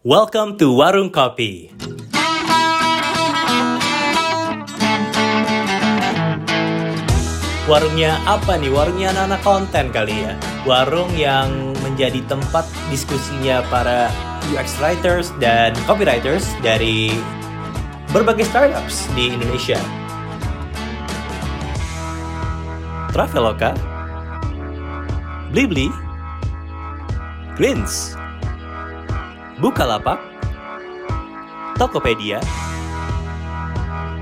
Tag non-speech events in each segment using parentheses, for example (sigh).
Welcome to Warung Kopi. Warungnya apa nih? Warungnya anak-anak konten kali ya. Warung yang menjadi tempat diskusinya para UX writers dan copywriters dari berbagai startups di Indonesia. Traveloka, Blibli, Greens, Bukalapak, Tokopedia,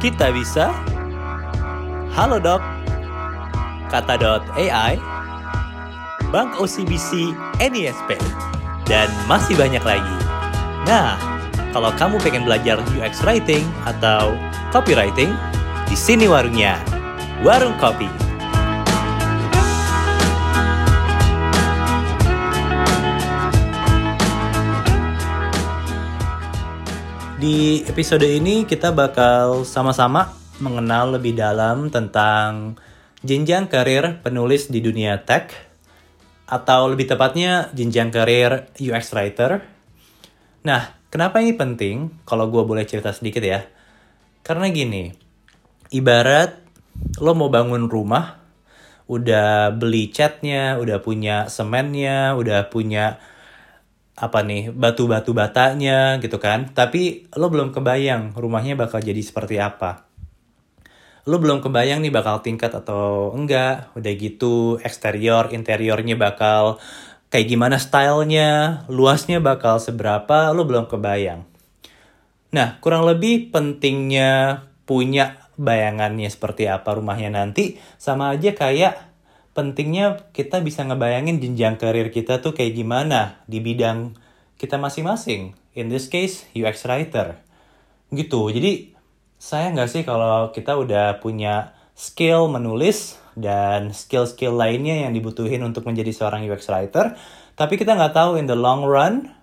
Kita Bisa, Halodoc, Kata.ai, Bank OCBC NISP, dan masih banyak lagi. Nah, kalau kamu pengen belajar UX Writing atau Copywriting, di sini warungnya. Warung Kopi. Di episode ini kita bakal sama-sama mengenal lebih dalam tentang jenjang karir penulis di dunia tech atau lebih tepatnya jenjang karir UX writer. Nah, kenapa ini penting? Kalau gue boleh cerita sedikit ya. Karena gini, ibarat lo mau bangun rumah, udah beli catnya, udah punya semennya, udah punya apa nih batu-batu batanya gitu kan. Tapi lo belum kebayang rumahnya bakal jadi seperti apa. Lo belum kebayang nih bakal tingkat atau enggak. Udah gitu eksterior interiornya bakal kayak gimana stylenya luasnya bakal seberapa lo belum kebayang. Nah kurang lebih pentingnya punya bayangannya seperti apa rumahnya nanti sama aja kayak pentingnya kita bisa ngebayangin jenjang karir kita tuh kayak gimana di bidang kita masing-masing. In this case, UX writer. Gitu. Jadi, saya nggak sih kalau kita udah punya skill menulis dan skill-skill lainnya yang dibutuhin untuk menjadi seorang UX writer, tapi kita nggak tahu in the long run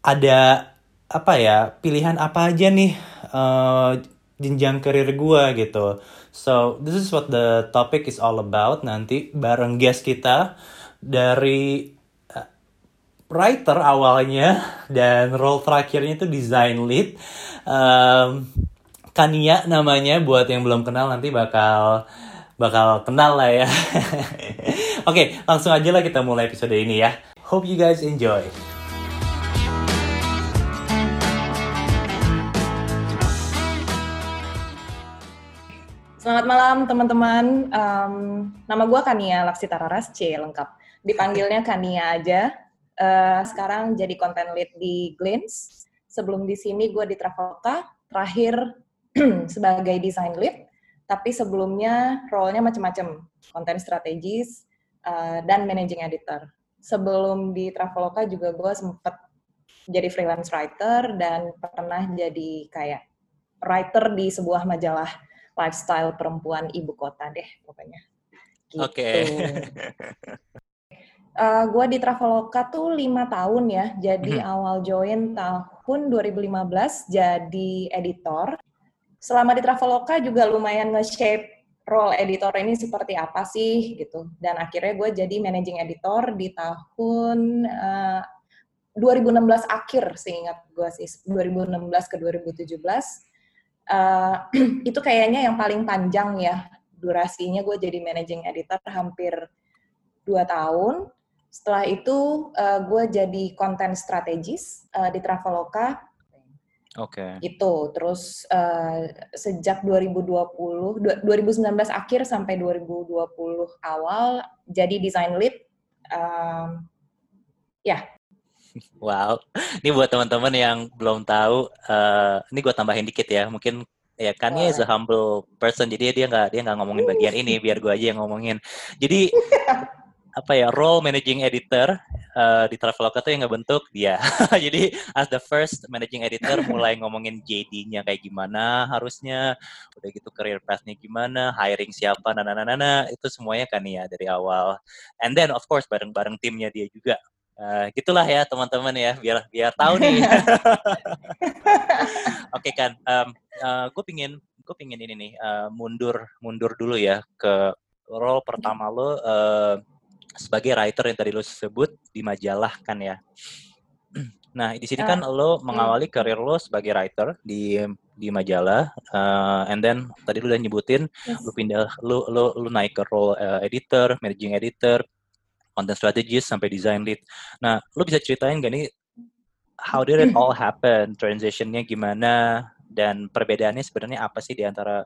ada apa ya pilihan apa aja nih uh, jenjang karir gue gitu. So this is what the topic is all about nanti bareng guest kita dari uh, writer awalnya (laughs) dan role terakhirnya itu design lead. Um, Kania namanya buat yang belum kenal nanti bakal bakal kenal lah ya. (laughs) Oke, okay, langsung aja lah kita mulai episode ini ya. Hope you guys enjoy. Selamat malam teman-teman. Um, nama gue Kania Laksita Raras C lengkap. Dipanggilnya Kania aja. Uh, sekarang jadi content lead di Glints. Sebelum di sini gue di Traveloka. Terakhir (clears throat) sebagai design lead. Tapi sebelumnya role-nya macam-macam. Content strategis uh, dan managing editor. Sebelum di Traveloka juga gue sempet jadi freelance writer dan pernah jadi kayak writer di sebuah majalah lifestyle perempuan ibu kota deh pokoknya. Gitu. Oke. Okay. uh, gue di Traveloka tuh lima tahun ya, jadi hmm. awal join tahun 2015 jadi editor. Selama di Traveloka juga lumayan nge-shape role editor ini seperti apa sih gitu. Dan akhirnya gue jadi managing editor di tahun uh, 2016 akhir seingat gue sih, 2016 ke 2017 uh, (clears throat) itu kayaknya yang paling panjang ya durasinya gue jadi managing editor hampir dua tahun. Setelah itu uh, gue jadi content strategis uh, di Traveloka. Oke. Okay. Itu terus uh, sejak 2020 2019 akhir sampai 2020 awal jadi design lead. Um, ya, Wow, ini buat teman-teman yang belum tahu, uh, ini gue tambahin dikit ya, mungkin ya kan is a humble person, jadi dia nggak dia nggak ngomongin bagian ini, biar gue aja yang ngomongin. Jadi (laughs) apa ya role managing editor uh, di Traveloka tuh yang ngebentuk dia. (laughs) Jadi as the first managing editor mulai ngomongin JD-nya kayak gimana harusnya, udah gitu career path-nya gimana, hiring siapa, nana nana itu semuanya kan ya dari awal. And then of course bareng-bareng timnya dia juga Uh, gitulah ya teman-teman ya biar biar tahu nih. (laughs) Oke okay, kan, um, uh, gue pingin gue pingin ini nih uh, mundur mundur dulu ya ke role pertama lo uh, sebagai writer yang tadi lo sebut di majalah kan ya. (clears throat) Nah, di sini kan uh, lo mengawali hmm. karir lo sebagai writer di di majalah, uh, and then tadi lo udah nyebutin yes. lo pindah lo lo lo naik ke role uh, editor, managing editor, content strategist sampai design lead. Nah, lo bisa ceritain gak nih how did it (clears throat) all happen? Transitionnya gimana dan perbedaannya sebenarnya apa sih di antara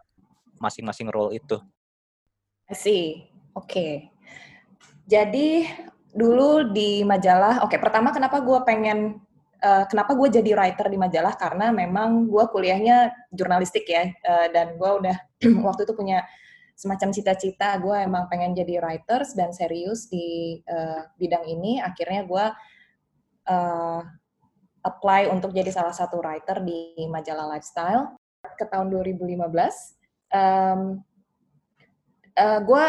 masing-masing role itu? I see. Oke. Okay. Jadi dulu di majalah, oke okay, pertama kenapa gue pengen uh, kenapa gue jadi writer di majalah karena memang gue kuliahnya jurnalistik ya uh, dan gue udah (clears throat) waktu itu punya semacam cita-cita gue emang pengen jadi writers dan serius di uh, bidang ini akhirnya gue uh, apply untuk jadi salah satu writer di majalah lifestyle ke tahun 2015 um, uh, gue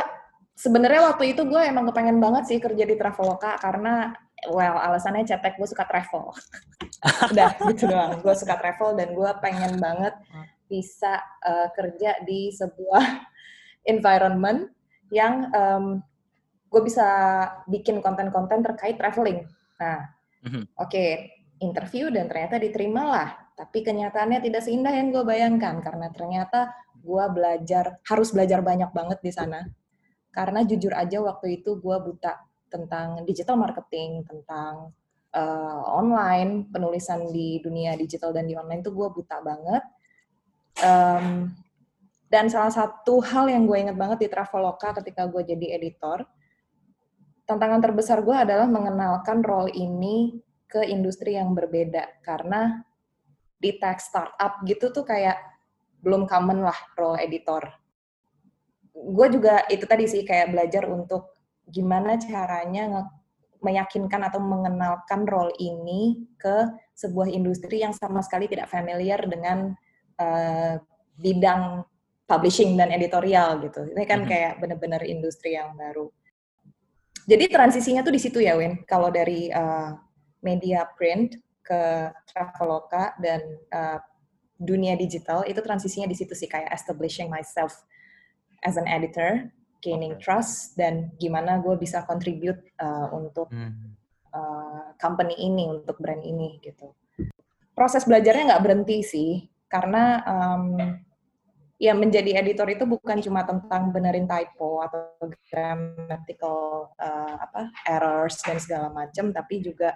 sebenarnya waktu itu gue emang kepengen banget sih kerja di Traveloka karena well alasannya cetek gue suka travel. (laughs) Udah gitu doang. Gue suka travel dan gue pengen banget bisa uh, kerja di sebuah environment yang um, gue bisa bikin konten-konten terkait traveling nah mm-hmm. oke okay, interview dan ternyata diterima lah tapi kenyataannya tidak seindah yang gue bayangkan karena ternyata gue belajar harus belajar banyak banget di sana karena jujur aja waktu itu gue buta tentang digital marketing, tentang uh, online, penulisan di dunia digital dan di online tuh gue buta banget. Um, dan salah satu hal yang gue inget banget di Traveloka ketika gue jadi editor, tantangan terbesar gue adalah mengenalkan role ini ke industri yang berbeda. Karena di tech startup gitu tuh kayak belum common lah role editor. Gue juga itu tadi sih kayak belajar untuk gimana caranya meyakinkan atau mengenalkan role ini ke sebuah industri yang sama sekali tidak familiar dengan uh, bidang publishing dan editorial gitu. Ini kan mm-hmm. kayak benar-benar industri yang baru. Jadi transisinya tuh di situ ya, Win. Kalau dari uh, media print ke Traveloka dan uh, dunia digital itu transisinya di situ sih kayak establishing myself as an editor gaining trust dan gimana gue bisa contribute uh, untuk hmm. uh, company ini untuk brand ini gitu proses belajarnya nggak berhenti sih karena um, ya menjadi editor itu bukan cuma tentang benerin typo atau grammatical uh, apa errors dan segala macam tapi juga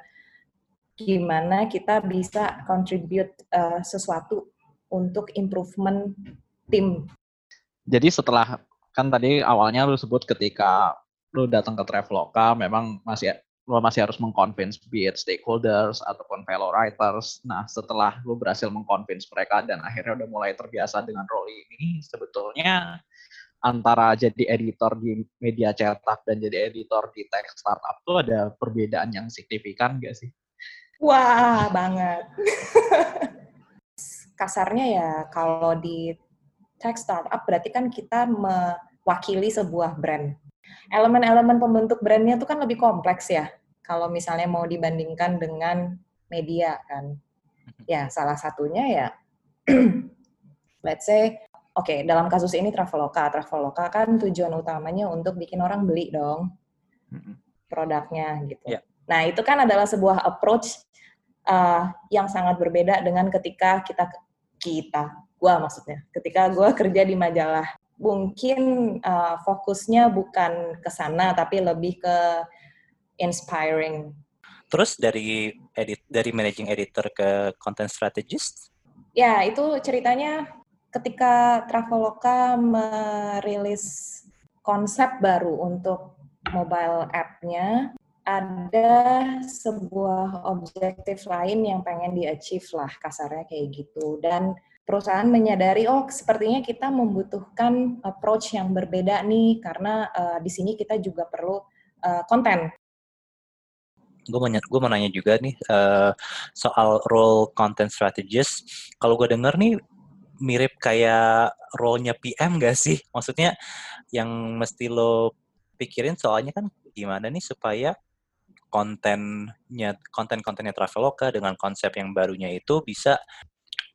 gimana kita bisa contribute uh, sesuatu untuk improvement tim. Jadi setelah kan tadi awalnya lu sebut ketika lu datang ke Traveloka memang masih lu masih harus mengconvince be stakeholders ataupun fellow writers. Nah, setelah lu berhasil mengconvince mereka dan akhirnya udah mulai terbiasa dengan role ini, sebetulnya antara jadi editor di media cetak dan jadi editor di tech startup tuh ada perbedaan yang signifikan gak sih? Wah, banget. (laughs) Kasarnya ya kalau di tech startup berarti kan kita mewakili sebuah brand. Elemen-elemen pembentuk brandnya itu kan lebih kompleks ya. Kalau misalnya mau dibandingkan dengan media kan. Ya, salah satunya ya (clears throat) let's say oke, okay, dalam kasus ini Traveloka. Traveloka kan tujuan utamanya untuk bikin orang beli dong produknya gitu. Yeah. Nah, itu kan adalah sebuah approach uh, yang sangat berbeda dengan ketika kita kita gue maksudnya ketika gue kerja di majalah mungkin uh, fokusnya bukan ke sana tapi lebih ke inspiring. Terus dari edit dari managing editor ke content strategist? Ya itu ceritanya ketika Traveloka merilis konsep baru untuk mobile app-nya ada sebuah objektif lain yang pengen di-achieve lah kasarnya kayak gitu. Dan perusahaan menyadari oh sepertinya kita membutuhkan approach yang berbeda nih karena uh, di sini kita juga perlu uh, konten. Gue mau, mau nanya juga nih uh, soal role content strategist. Kalau gue denger nih mirip kayak role-nya PM gak sih? Maksudnya yang mesti lo pikirin soalnya kan gimana nih supaya kontennya konten-kontennya Traveloka dengan konsep yang barunya itu bisa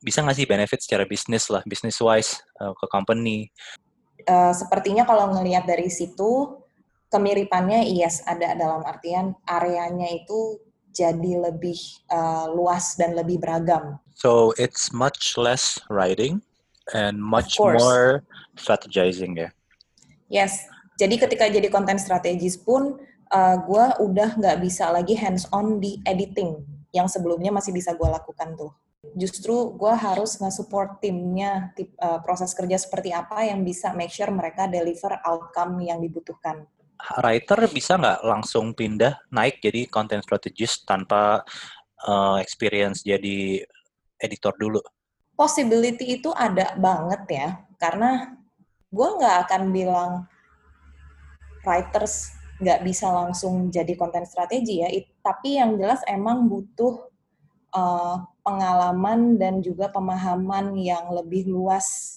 bisa ngasih benefit secara bisnis lah, business wise uh, ke company? Uh, sepertinya kalau ngelihat dari situ kemiripannya yes ada dalam artian areanya itu jadi lebih uh, luas dan lebih beragam. So it's much less writing and much more strategizing ya. Yes. Jadi ketika jadi konten strategis pun uh, gue udah nggak bisa lagi hands on di editing yang sebelumnya masih bisa gue lakukan tuh. Justru gue harus nge-support timnya tip, uh, proses kerja seperti apa yang bisa make sure mereka deliver outcome yang dibutuhkan. Writer bisa nggak langsung pindah naik jadi content strategist tanpa uh, experience jadi editor dulu? Possibility itu ada banget ya, karena gue nggak akan bilang writers nggak bisa langsung jadi konten strategi ya, it, tapi yang jelas emang butuh uh, pengalaman dan juga pemahaman yang lebih luas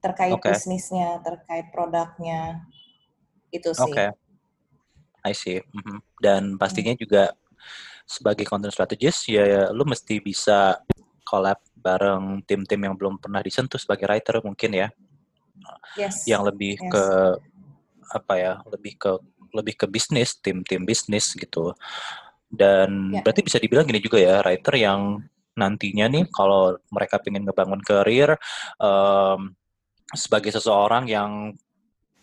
terkait okay. bisnisnya, terkait produknya, itu sih. Oke, okay. I see. Mm -hmm. Dan pastinya hmm. juga sebagai content strategist ya, ya lu mesti bisa collab bareng tim-tim yang belum pernah disentuh sebagai writer mungkin ya. Yes. Yang lebih yes. ke apa ya, lebih ke lebih ke bisnis, tim-tim bisnis gitu. Dan yeah. berarti bisa dibilang gini juga ya, writer yang nantinya nih kalau mereka ingin ngebangun karir um, sebagai seseorang yang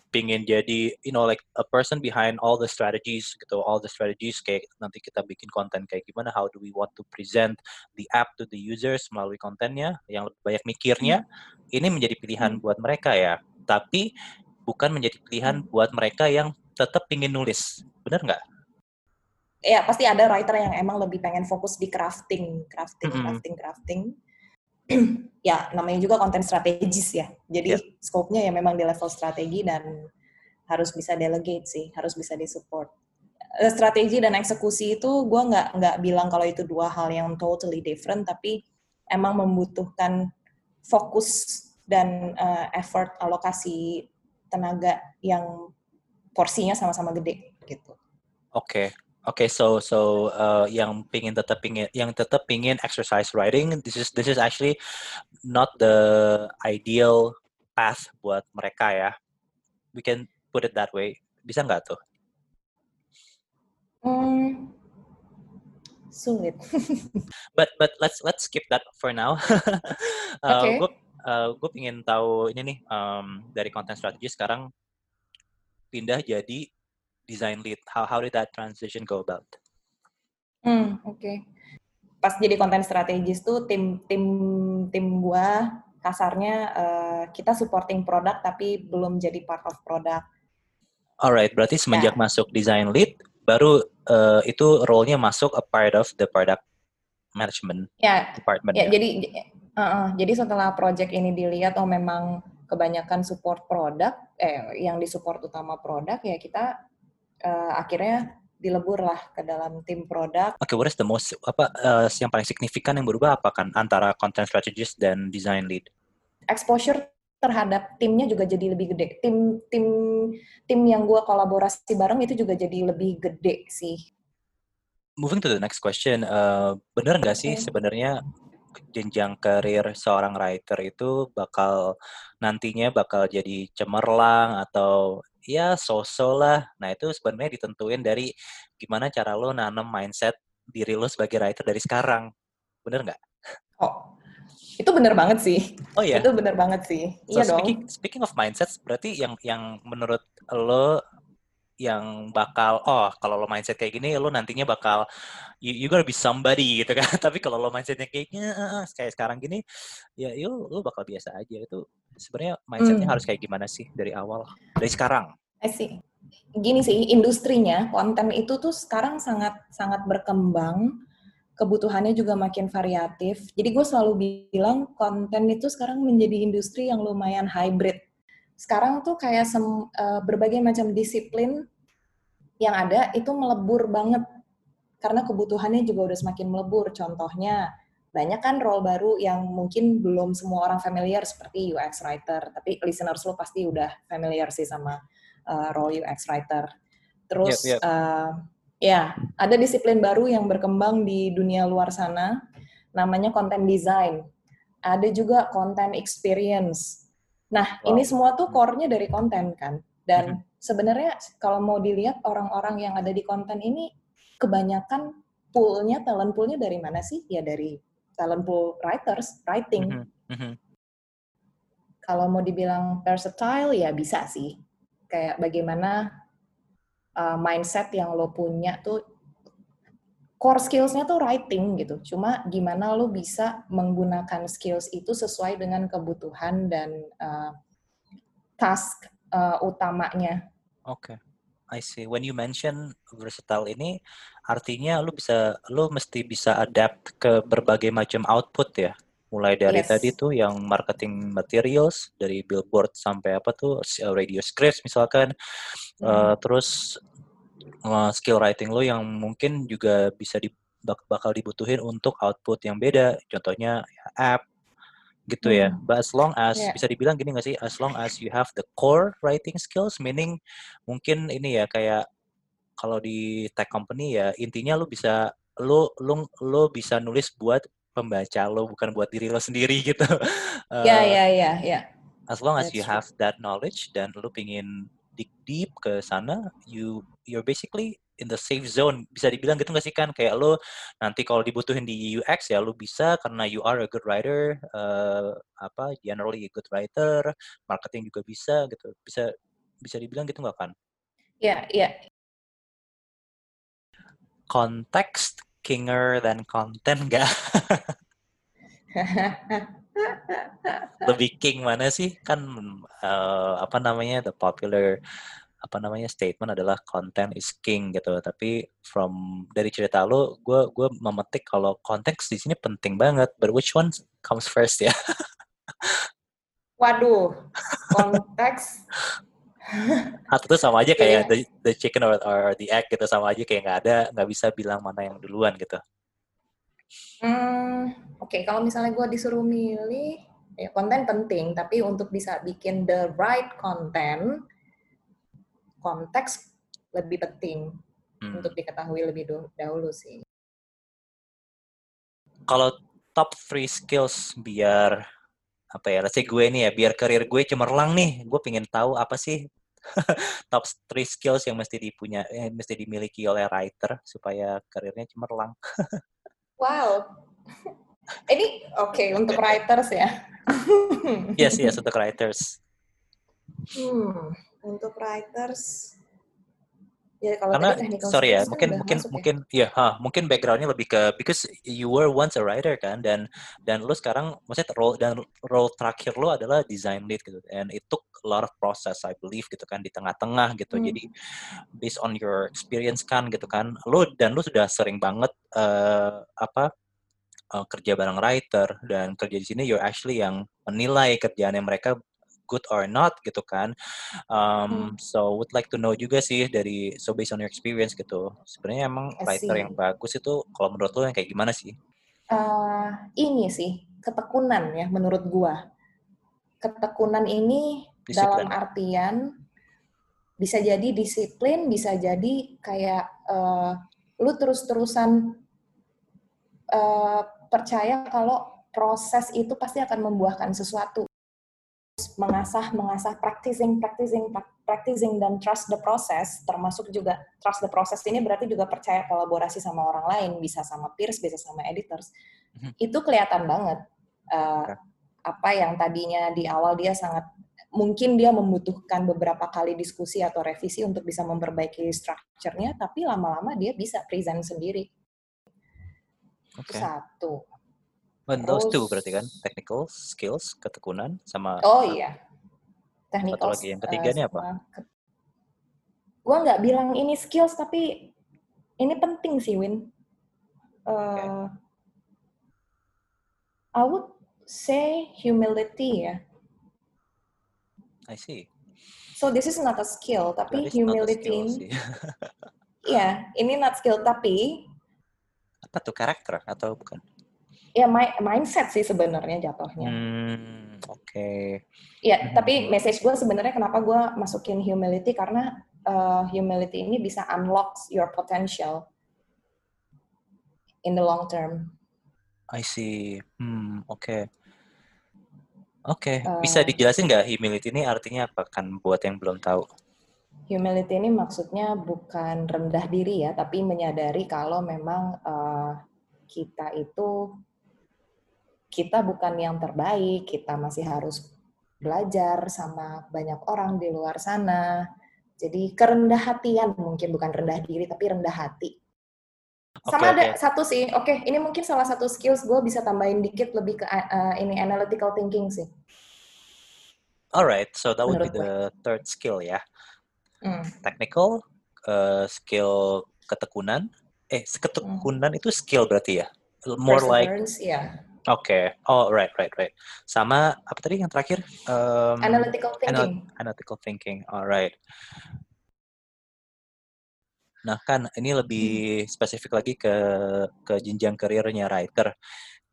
pingin jadi you know like a person behind all the strategies gitu all the strategies kayak nanti kita bikin konten kayak gimana how do we want to present the app to the users melalui kontennya yang lebih banyak mikirnya hmm. ini menjadi pilihan hmm. buat mereka ya tapi bukan menjadi pilihan hmm. buat mereka yang tetap pingin nulis benar nggak ya pasti ada writer yang emang lebih pengen fokus di crafting crafting mm -hmm. crafting crafting (clears throat) ya namanya juga konten strategis ya. Jadi yeah. scope-nya ya memang di level strategi dan harus bisa delegate sih, harus bisa disupport. Eh, strategi dan eksekusi itu gue nggak nggak bilang kalau itu dua hal yang totally different, tapi emang membutuhkan fokus dan uh, effort alokasi tenaga yang porsinya sama-sama gede gitu. Oke, okay. Oke, okay, so so uh, yang pingin tetap pingin yang tetap pingin exercise writing, this is this is actually not the ideal path buat mereka ya. We can put it that way. Bisa nggak tuh? Hmm, sulit. (laughs) but but let's let's skip that for now. (laughs) uh, okay. Gue uh, gue ingin tahu ini nih um, dari content strategy sekarang pindah jadi design lead? How how did that transition go about? Hmm, oke. Okay. Pas jadi konten strategis tuh tim tim tim gua kasarnya uh, kita supporting produk tapi belum jadi part of produk. Alright, berarti semenjak yeah. masuk design lead baru uh, itu role-nya masuk a part of the product management yeah. department. Ya, yeah, jadi uh, uh, jadi setelah project ini dilihat oh memang kebanyakan support produk eh yang disupport utama produk ya kita uh, akhirnya dilebur lah ke dalam tim produk. Oke, okay, what is the most apa uh, yang paling signifikan yang berubah apa kan antara content strategist dan design lead? Exposure terhadap timnya juga jadi lebih gede. Tim tim tim yang gue kolaborasi bareng itu juga jadi lebih gede sih. Moving to the next question, uh, benar nggak sih sebenarnya jenjang karir seorang writer itu bakal nantinya bakal jadi cemerlang atau ya sosok lah. Nah itu sebenarnya ditentuin dari gimana cara lo nanam mindset diri lo sebagai writer dari sekarang. Bener nggak? Oh, itu bener banget sih. Oh iya? Itu bener banget sih. So, iya speaking, dong. Speaking of mindset, berarti yang yang menurut lo yang bakal oh kalau lo mindset kayak gini lo nantinya bakal you, you gotta be somebody (laughs) gitu kan tapi kalau lo mindsetnya kayaknya uh, kayak sekarang gini ya yo lo bakal biasa aja itu sebenarnya mindsetnya hmm. harus kayak gimana sih dari awal dari sekarang? I see. Gini sih industrinya konten itu tuh sekarang sangat sangat berkembang, kebutuhannya juga makin variatif. Jadi gue selalu bilang konten itu sekarang menjadi industri yang lumayan hybrid. Sekarang tuh kayak sem, uh, berbagai macam disiplin yang ada itu melebur banget karena kebutuhannya juga udah semakin melebur. Contohnya banyak kan role baru yang mungkin belum semua orang familiar seperti UX writer, tapi listeners lo pasti udah familiar sih sama uh, role UX writer. Terus yep, yep. Uh, ya ada disiplin baru yang berkembang di dunia luar sana, namanya content design. Ada juga content experience. Nah wow. ini semua tuh core-nya dari konten kan, dan mm -hmm. sebenarnya kalau mau dilihat orang-orang yang ada di konten ini kebanyakan poolnya, talent poolnya dari mana sih? Ya dari talent pool writers, writing. Mhm, mhm. Kalau mau dibilang versatile, ya bisa sih. Kayak bagaimana uh, mindset yang lo punya tuh core skills-nya tuh writing gitu. Cuma gimana lo bisa menggunakan skills itu sesuai dengan kebutuhan dan uh, task uh, utamanya. Oke. I see. When you mention versatile ini artinya lu bisa lu mesti bisa adapt ke berbagai macam output ya. Mulai dari Yes. tadi tuh yang marketing materials dari billboard sampai apa tuh s- radio scripts misalkan Hmm. Eh, terus eh, skill writing lo yang mungkin juga bisa di, bak- bakal dibutuhin untuk output yang beda. Contohnya ya, app gitu ya. Hmm. But as long as Yeah. bisa dibilang gini gak sih? As long as you have the core writing skills, meaning mungkin ini ya kayak kalau di tech company ya intinya lu bisa lu lu lu bisa nulis buat pembaca lo bukan buat diri lo sendiri (laughs) gitu. Ya, Eh, ya, ya, ya. as long as That's you true. have that knowledge dan lu pingin dig deep ke sana, you you're basically in the safe zone. Bisa dibilang gitu nggak sih kan? Kayak lu nanti kalau dibutuhin di UX ya lu bisa karena you are a good writer, eh, apa generally a good writer, marketing juga bisa gitu. Bisa bisa dibilang gitu nggak kan? Ya, ya. Context kinger than content (laughs) nggak? Lebih king mana sih? Kan eh, apa namanya the popular apa namanya statement adalah content is king gitu. Tapi from dari cerita lo, gue gue memetik kalau konteks di sini penting banget. But which one comes first ya? (laughs) Waduh, konteks. Atau itu sama aja kayak Iya. the, the chicken or, or the egg gitu sama aja kayak nggak ada nggak bisa bilang mana yang duluan gitu. Hmm, Oke, kalau misalnya gue disuruh milih, ya konten penting, tapi untuk bisa bikin the right content, konteks lebih penting Hmm. untuk diketahui lebih dahulu sih. Kalau top three skills biar apa ya, let's say gue nih ya, biar karir gue cemerlang nih, gue pengen tahu apa sih (laughs) top three skills yang mesti dipunya, eh, mesti dimiliki oleh writer supaya karirnya cemerlang. (laughs) Wow, (laughs) ini oke untuk writers ya. Yes, yes untuk writers. Hmm, untuk writers, ya kalau Karena sorry ya, kan mungkin mungkin masuk ya. mungkin ya, ha, mungkin backgroundnya lebih ke because you were once a writer kan dan dan lu sekarang maksudnya role dan role terakhir lu adalah design lead gitu and it took a lot of process I believe gitu kan di tengah-tengah gitu. Hmm. Jadi based on your experience kan gitu kan, lu dan lu sudah sering banget eh, apa eh, kerja bareng writer dan kerja di sini you're actually yang menilai kerjaannya mereka good or not gitu kan. Um, So would like to know juga sih dari so based on your experience gitu. Sebenarnya emang writer yang bagus itu kalau menurut lo yang kayak gimana sih? Eh, ini sih ketekunan ya menurut gua. Ketekunan ini dalam Disiplin. artian bisa jadi disiplin, bisa jadi kayak eh, lu terus-terusan eh, percaya kalau proses itu pasti akan membuahkan sesuatu. Mengasah, mengasah, practicing, practicing, prac- practicing dan trust the process, termasuk juga trust the process ini berarti juga percaya kolaborasi sama orang lain, bisa sama peers, bisa sama editors. Mhm. Itu kelihatan banget. Oke. apa yang tadinya di awal dia sangat mungkin dia membutuhkan beberapa kali diskusi atau revisi untuk bisa memperbaiki structure-nya, tapi lama-lama dia bisa present sendiri. Itu Oke. satu. Well, those two Terus- berarti kan technical skills, ketekunan sama Oh iya. Technical. lagi yang ketiga nih apa? Ke- Gua nggak bilang ini skills, tapi ini penting sih, Win. Uh, I would say humility ya. I see. So this is not a skill, tapi humility sih. (laughs) iya, ini not skill, tapi Apa tuh karakter atau bukan? Ya mi- mindset sih sebenarnya jatuhnya. Hmm, oke. Ya, Mhm. tapi message gue sebenarnya kenapa gue masukin humility karena uh, humility ini bisa unlock your potential in the long term. I see. Hmm, oke. Oke, bisa Eh. dijelasin nggak humility ini artinya apa kan buat yang belum tahu? Humility ini maksudnya bukan rendah diri ya, tapi menyadari kalau memang uh, kita itu kita bukan yang terbaik, kita masih harus belajar sama banyak orang di luar sana. Jadi kerendah hatian mungkin bukan rendah diri tapi rendah hati. Sama okay, ada satu sih, oke okay, ini mungkin salah satu skills gue bisa tambahin dikit lebih ke uh, ini analytical thinking sih. Alright, so that would Menurut be the gue. third skill ya. Hmm. Technical, uh, skill ketekunan. Eh, ketekunan hmm. itu skill berarti ya? More like. Yeah. Oke. Okay. Oh, right, right, right. Sama apa tadi yang terakhir? Um, analytical thinking. Anal analytical thinking. Alright. Nah, kan ini lebih hmm. spesifik lagi ke ke jenjang karirnya writer.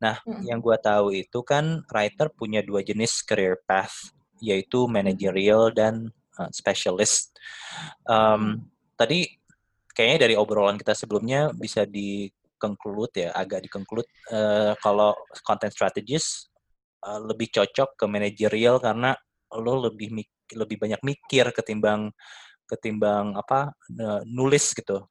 Nah, hmm. yang gue tahu itu kan writer punya dua jenis career path, yaitu managerial dan uh, specialist. Um, tadi kayaknya dari obrolan kita sebelumnya bisa di conclude ya, agak di uh, kalau content strategist uh, lebih cocok ke managerial karena lo lebih lebih banyak mikir ketimbang ketimbang apa nulis gitu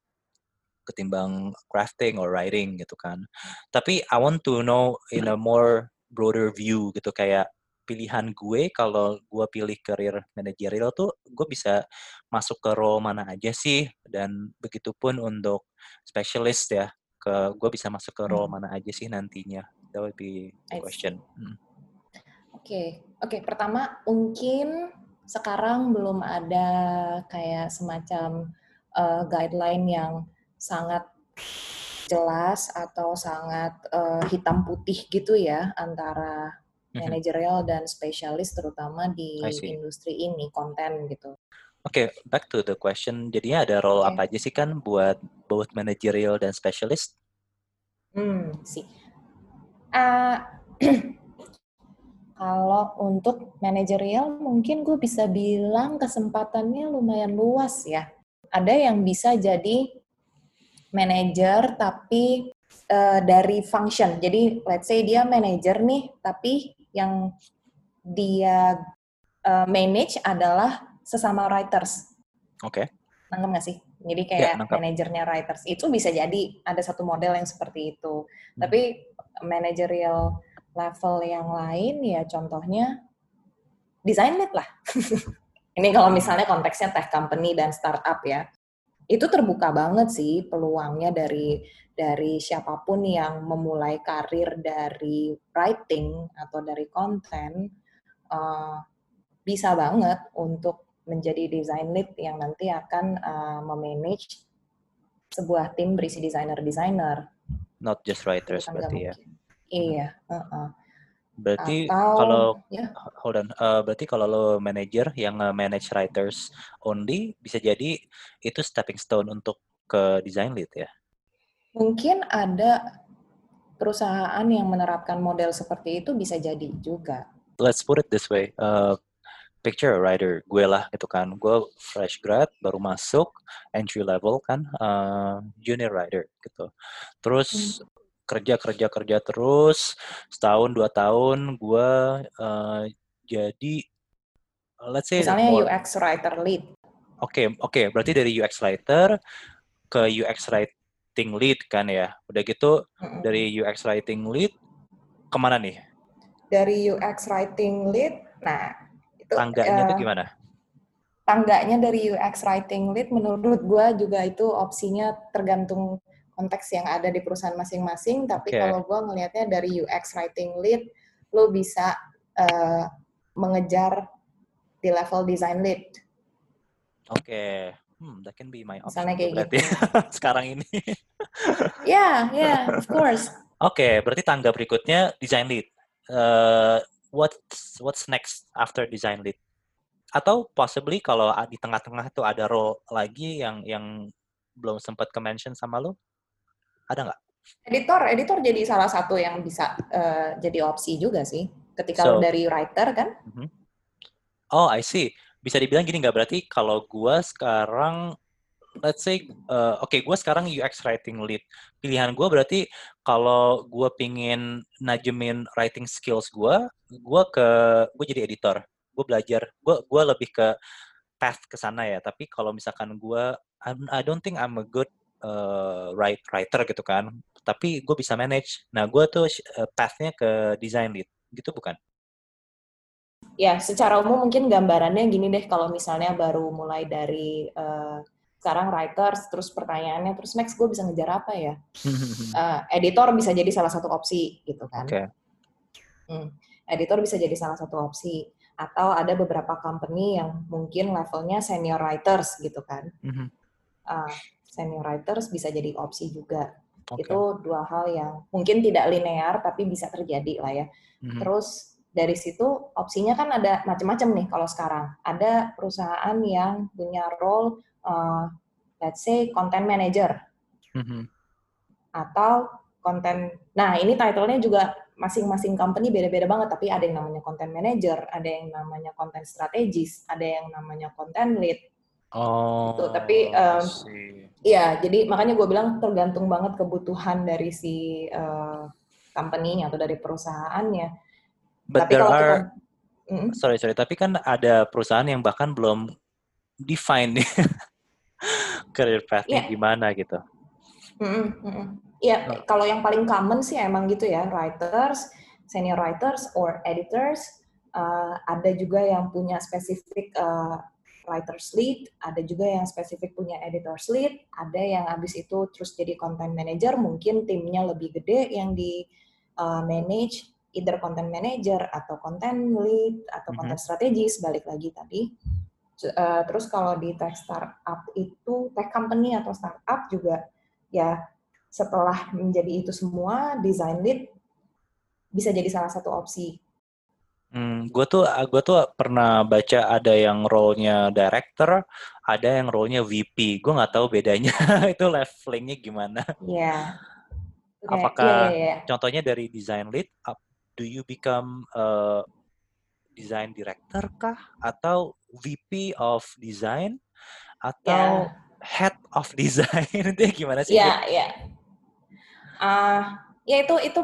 ketimbang crafting or writing gitu kan. Tapi I want to know in a more broader view gitu kayak pilihan gue kalau gue pilih career managerial tuh gue bisa masuk ke role mana aja sih dan begitupun untuk specialist ya ke gue bisa masuk ke role hmm. mana aja sih nantinya that would be the question. Oke hmm. oke okay. okay, pertama mungkin sekarang belum ada kayak semacam uh, guideline yang sangat jelas atau sangat uh, hitam putih gitu ya antara Mhm. manajerial dan spesialis terutama di industri ini konten gitu. Oke, okay, back to the question. Jadinya ada role okay. apa aja sih kan buat both managerial dan specialist? Hmm, sih. Uh, (clears throat) kalau untuk manajerial mungkin gue bisa bilang kesempatannya lumayan luas ya. Ada yang bisa jadi manager tapi uh, dari function. Jadi let's say dia manager nih, tapi yang dia uh, manage adalah sesama writers. Oke. Okay. Nangkep nggak sih? Jadi kayak ya, manajernya writers itu bisa jadi ada satu model yang seperti itu. Hmm. Tapi managerial level yang lain ya contohnya design lead lah. (laughs) Ini kalau misalnya konteksnya tech company dan startup ya. Itu terbuka banget sih peluangnya dari dari siapa pun yang memulai karir dari writing atau dari konten uh, bisa banget untuk menjadi design lead yang nanti akan uh, memanage sebuah tim berisi desainer-desainer. Not just writers berarti ya. Iya. Uh -uh. Berarti Atau, kalau ya. hold on, uh, berarti kalau lo manager yang manage writers only bisa jadi itu stepping stone untuk ke design lead ya? Mungkin ada perusahaan yang menerapkan model seperti itu bisa jadi juga. Let's put it this way. Uh, picture writer, gue lah gitu kan. Gue fresh grad, baru masuk, entry level kan, uh, junior writer gitu. Terus hmm. kerja kerja kerja terus, setahun dua tahun gue uh, jadi, let's say. Misalnya more, UX writer lead. Oke okay, oke, okay. berarti dari UX writer ke UX writing lead kan ya. Udah gitu mm-hmm. dari UX writing lead ke mana nih? Dari UX writing lead, nah itu tangganya uh, tuh gimana? Tangganya dari UX writing lead menurut gue juga itu opsinya tergantung konteks yang ada di perusahaan masing-masing. Tapi okay. kalau gue ngelihatnya dari UX writing lead, lo bisa uh, mengejar di level design lead. Oke. Okay hmm, that can be my option. Misalnya kayak berarti gitu. (laughs) sekarang ini. Ya, yeah, ya, yeah, of course. (laughs) Oke, okay, berarti tangga berikutnya design lead. Uh, what's what's next after design lead? Atau possibly kalau di tengah-tengah itu ada role lagi yang yang belum sempat ke mention sama lo? Ada nggak? Editor, editor jadi salah satu yang bisa uh, jadi opsi juga sih. Ketika so, dari writer kan? Uh -huh. Oh, I see bisa dibilang gini nggak berarti kalau gue sekarang let's say uh, oke okay, gue sekarang UX writing lead pilihan gue berarti kalau gue pingin najemin writing skills gue gue ke gue jadi editor gue belajar gue gue lebih ke path ke sana ya. Tapi kalau misalkan gue, I don't think I'm a good uh, writer gitu kan. Tapi gue bisa manage. Nah, gue tuh uh, pathnya ke design lead, gitu bukan? Ya, secara umum mungkin gambarannya gini deh. Kalau misalnya baru mulai dari uh, sekarang writers, terus pertanyaannya, terus next gue bisa ngejar apa ya? uh, (laughs) editor bisa jadi salah satu opsi gitu kan. Okay. Hmm, editor bisa jadi salah satu opsi atau ada beberapa company yang mungkin levelnya senior writers gitu kan. Uh, senior writers bisa jadi opsi juga. Okay. Itu dua hal yang mungkin tidak linear tapi bisa terjadi lah ya. Mm-hmm. Terus dari situ opsinya kan ada macam-macam nih kalau sekarang. Ada perusahaan yang punya role uh, let's say content manager. Mm-hmm. Atau konten. Nah, ini title-nya juga masing-masing company beda-beda banget, tapi ada yang namanya content manager, ada yang namanya content strategis, ada yang namanya content lead. Oh. Gitu. Tapi um, iya, jadi makanya gue bilang tergantung banget kebutuhan dari si uh, company-nya atau dari perusahaannya. But tapi kalau are, kita, mm, sorry sorry, tapi kan ada perusahaan yang bahkan belum define (laughs) career path-nya yeah. gimana gitu. Mm -mm, Iya, mm kalau yang paling common sih emang gitu ya, writers, senior writers or editors. Uh, ada juga yang punya spesifik uh, writers lead, ada juga yang spesifik punya editors lead, ada yang habis itu terus jadi content manager, mungkin timnya lebih gede yang di uh, manage either content manager atau content lead atau mm -hmm. content strategis balik lagi tadi. Uh, terus kalau di tech startup itu tech company atau startup juga ya setelah menjadi itu semua design lead bisa jadi salah satu opsi. Hmm, gue tuh gue tuh pernah baca ada yang role-nya director, ada yang role-nya VP. Gue nggak tahu bedanya (laughs) itu levelingnya gimana. Iya. Yeah. Apakah yeah, yeah, yeah. contohnya dari design lead, do you become a design director kah atau VP of design atau yeah. head of (laughs) design itu gimana sih? Iya, yeah, iya. Yeah uh, ya itu itu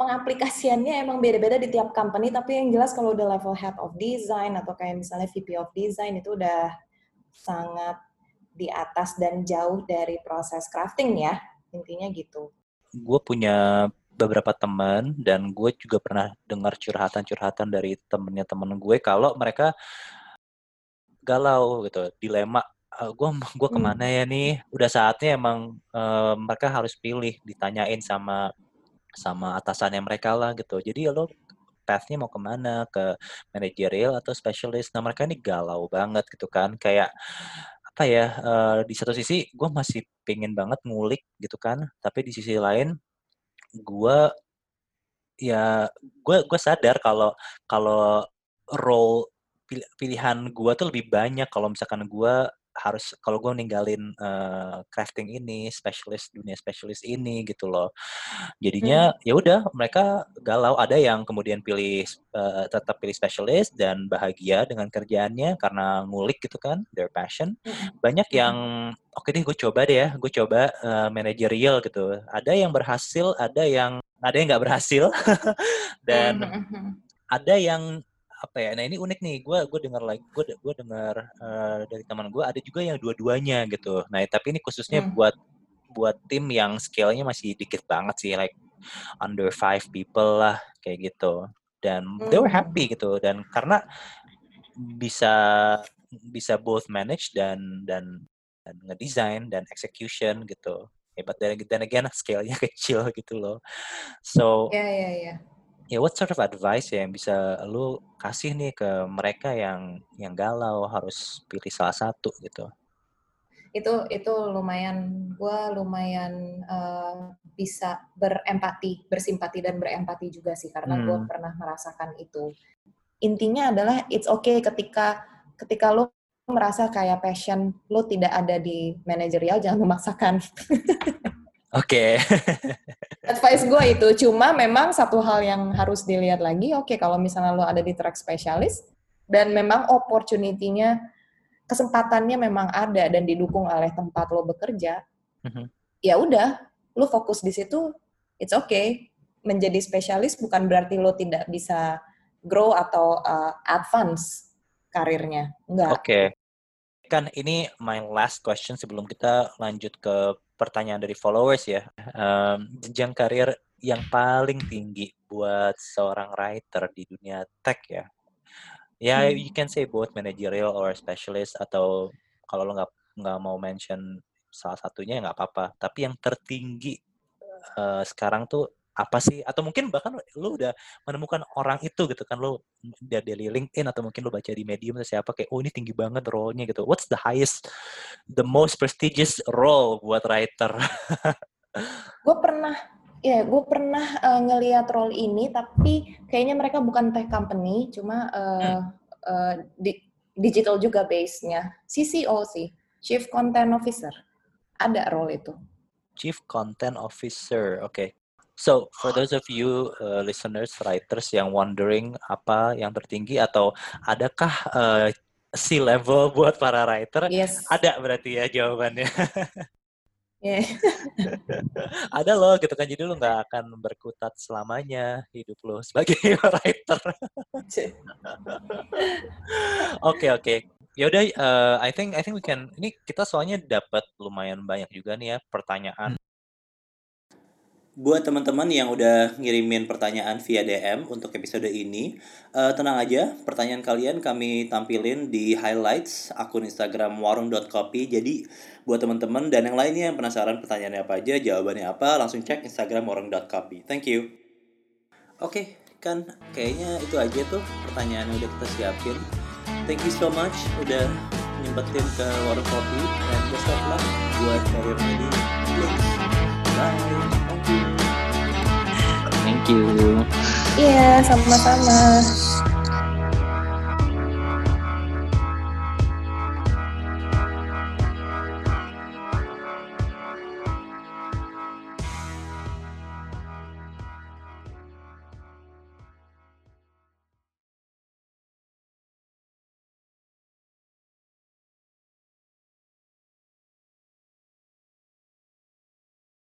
pengaplikasiannya emang beda-beda di tiap company tapi yang jelas kalau udah level head of design atau kayak misalnya VP of design itu udah sangat di atas dan jauh dari proses crafting ya intinya gitu. Gue punya beberapa teman dan gue juga pernah dengar curhatan-curhatan dari temennya temen gue kalau mereka galau gitu dilema uh, gue gue hmm. ke mana ya nih? Udah saatnya emang uh, mereka harus pilih ditanyain sama sama atasannya mereka lah gitu. Jadi lo pathnya mau ke mana? Ke manajerial atau specialist? Nah mereka ini galau banget gitu kan. Kayak apa ya uh, di satu sisi gue masih pengen banget ngulik gitu kan. Tapi di sisi lain gue ya gue gue sadar kalau kalau role pilihan gue tuh lebih banyak kalau misalkan gue harus kalau gue ninggalin uh, crafting ini specialist dunia specialist ini gitu loh jadinya hmm. ya udah mereka galau ada yang kemudian pilih uh, tetap pilih specialist dan bahagia dengan kerjaannya karena ngulik gitu kan their passion hmm. banyak hmm. yang oke okay deh gue coba deh ya gue coba uh, managerial gitu ada yang berhasil ada yang ada yang nggak berhasil (laughs) dan hmm. ada yang apa ya nah ini unik nih gue gue dengar lagi gue gue dengar uh, dari teman gue ada juga yang dua-duanya gitu nah tapi ini khususnya hmm. buat buat tim yang scale-nya masih dikit banget sih like under five people lah kayak gitu dan hmm. they were hmm. happy gitu dan karena bisa bisa both manage dan dan dan ngedesain dan execution gitu hebat dan dan again scale-nya (laughs) kecil gitu loh so yeah, yeah, yeah ya what sort of advice ya yang bisa lu kasih nih ke mereka yang yang galau harus pilih salah satu gitu? Itu itu lumayan gue lumayan uh, bisa berempati bersimpati dan berempati juga sih karena hmm. gue pernah merasakan itu. Intinya adalah it's okay ketika ketika lo merasa kayak passion lo tidak ada di manajerial jangan memaksakan (laughs) Oke. Okay. (laughs) Advice gue itu cuma memang satu hal yang harus dilihat lagi. Oke, okay, kalau misalnya lo ada di track spesialis dan memang opportunity-nya kesempatannya memang ada dan didukung oleh tempat lo bekerja, mm-hmm. ya udah, lo fokus di situ. It's okay. Menjadi spesialis bukan berarti lo tidak bisa grow atau uh, advance karirnya. Enggak. Oke. Okay. kan ini my last question sebelum kita lanjut ke pertanyaan dari followers ya. Um, jenjang karir yang paling tinggi buat seorang writer di dunia tech ya. Ya, hmm. you can say both managerial or specialist atau kalau lo nggak nggak mau mention salah satunya ya nggak apa-apa. Tapi yang tertinggi uh, sekarang tuh apa sih? Atau mungkin bahkan lu udah menemukan orang itu gitu kan lu dari LinkedIn atau mungkin lu baca di medium atau siapa kayak oh ini tinggi banget role-nya gitu. What's the highest the most prestigious role buat writer? (laughs) Gue pernah ya gue pernah uh, ngelihat role ini tapi kayaknya mereka bukan tech company cuma uh, hmm. uh, di, digital juga base-nya. CCO sih Chief Content Officer. Ada role itu. Chief Content Officer oke. okay. So, for those of you uh, listeners, writers yang wondering apa yang tertinggi atau adakah uh, C level buat para writer? Yes. Ada berarti ya jawabannya. (laughs) Yeah. (laughs) Ada loh gitu kan jadi lu nggak akan berkutat selamanya hidup lo sebagai (laughs) writer. Oke oke. Okay, okay. Ya udah uh, I think I think we can ini kita soalnya dapat lumayan banyak juga nih ya pertanyaan Buat teman-teman yang udah ngirimin pertanyaan via DM untuk episode ini, uh, tenang aja, pertanyaan kalian kami tampilin di highlights akun Instagram warung.copy. Jadi buat teman-teman dan yang lainnya yang penasaran pertanyaannya apa aja, jawabannya apa, langsung cek Instagram warung.copy. Thank you. Oke, okay, kan kayaknya itu aja tuh pertanyaan yang udah kita siapin. Thank you so much udah nyempetin ke warung kopi dan best of luck buat karir ini. Bye. You. Iya, sama-sama.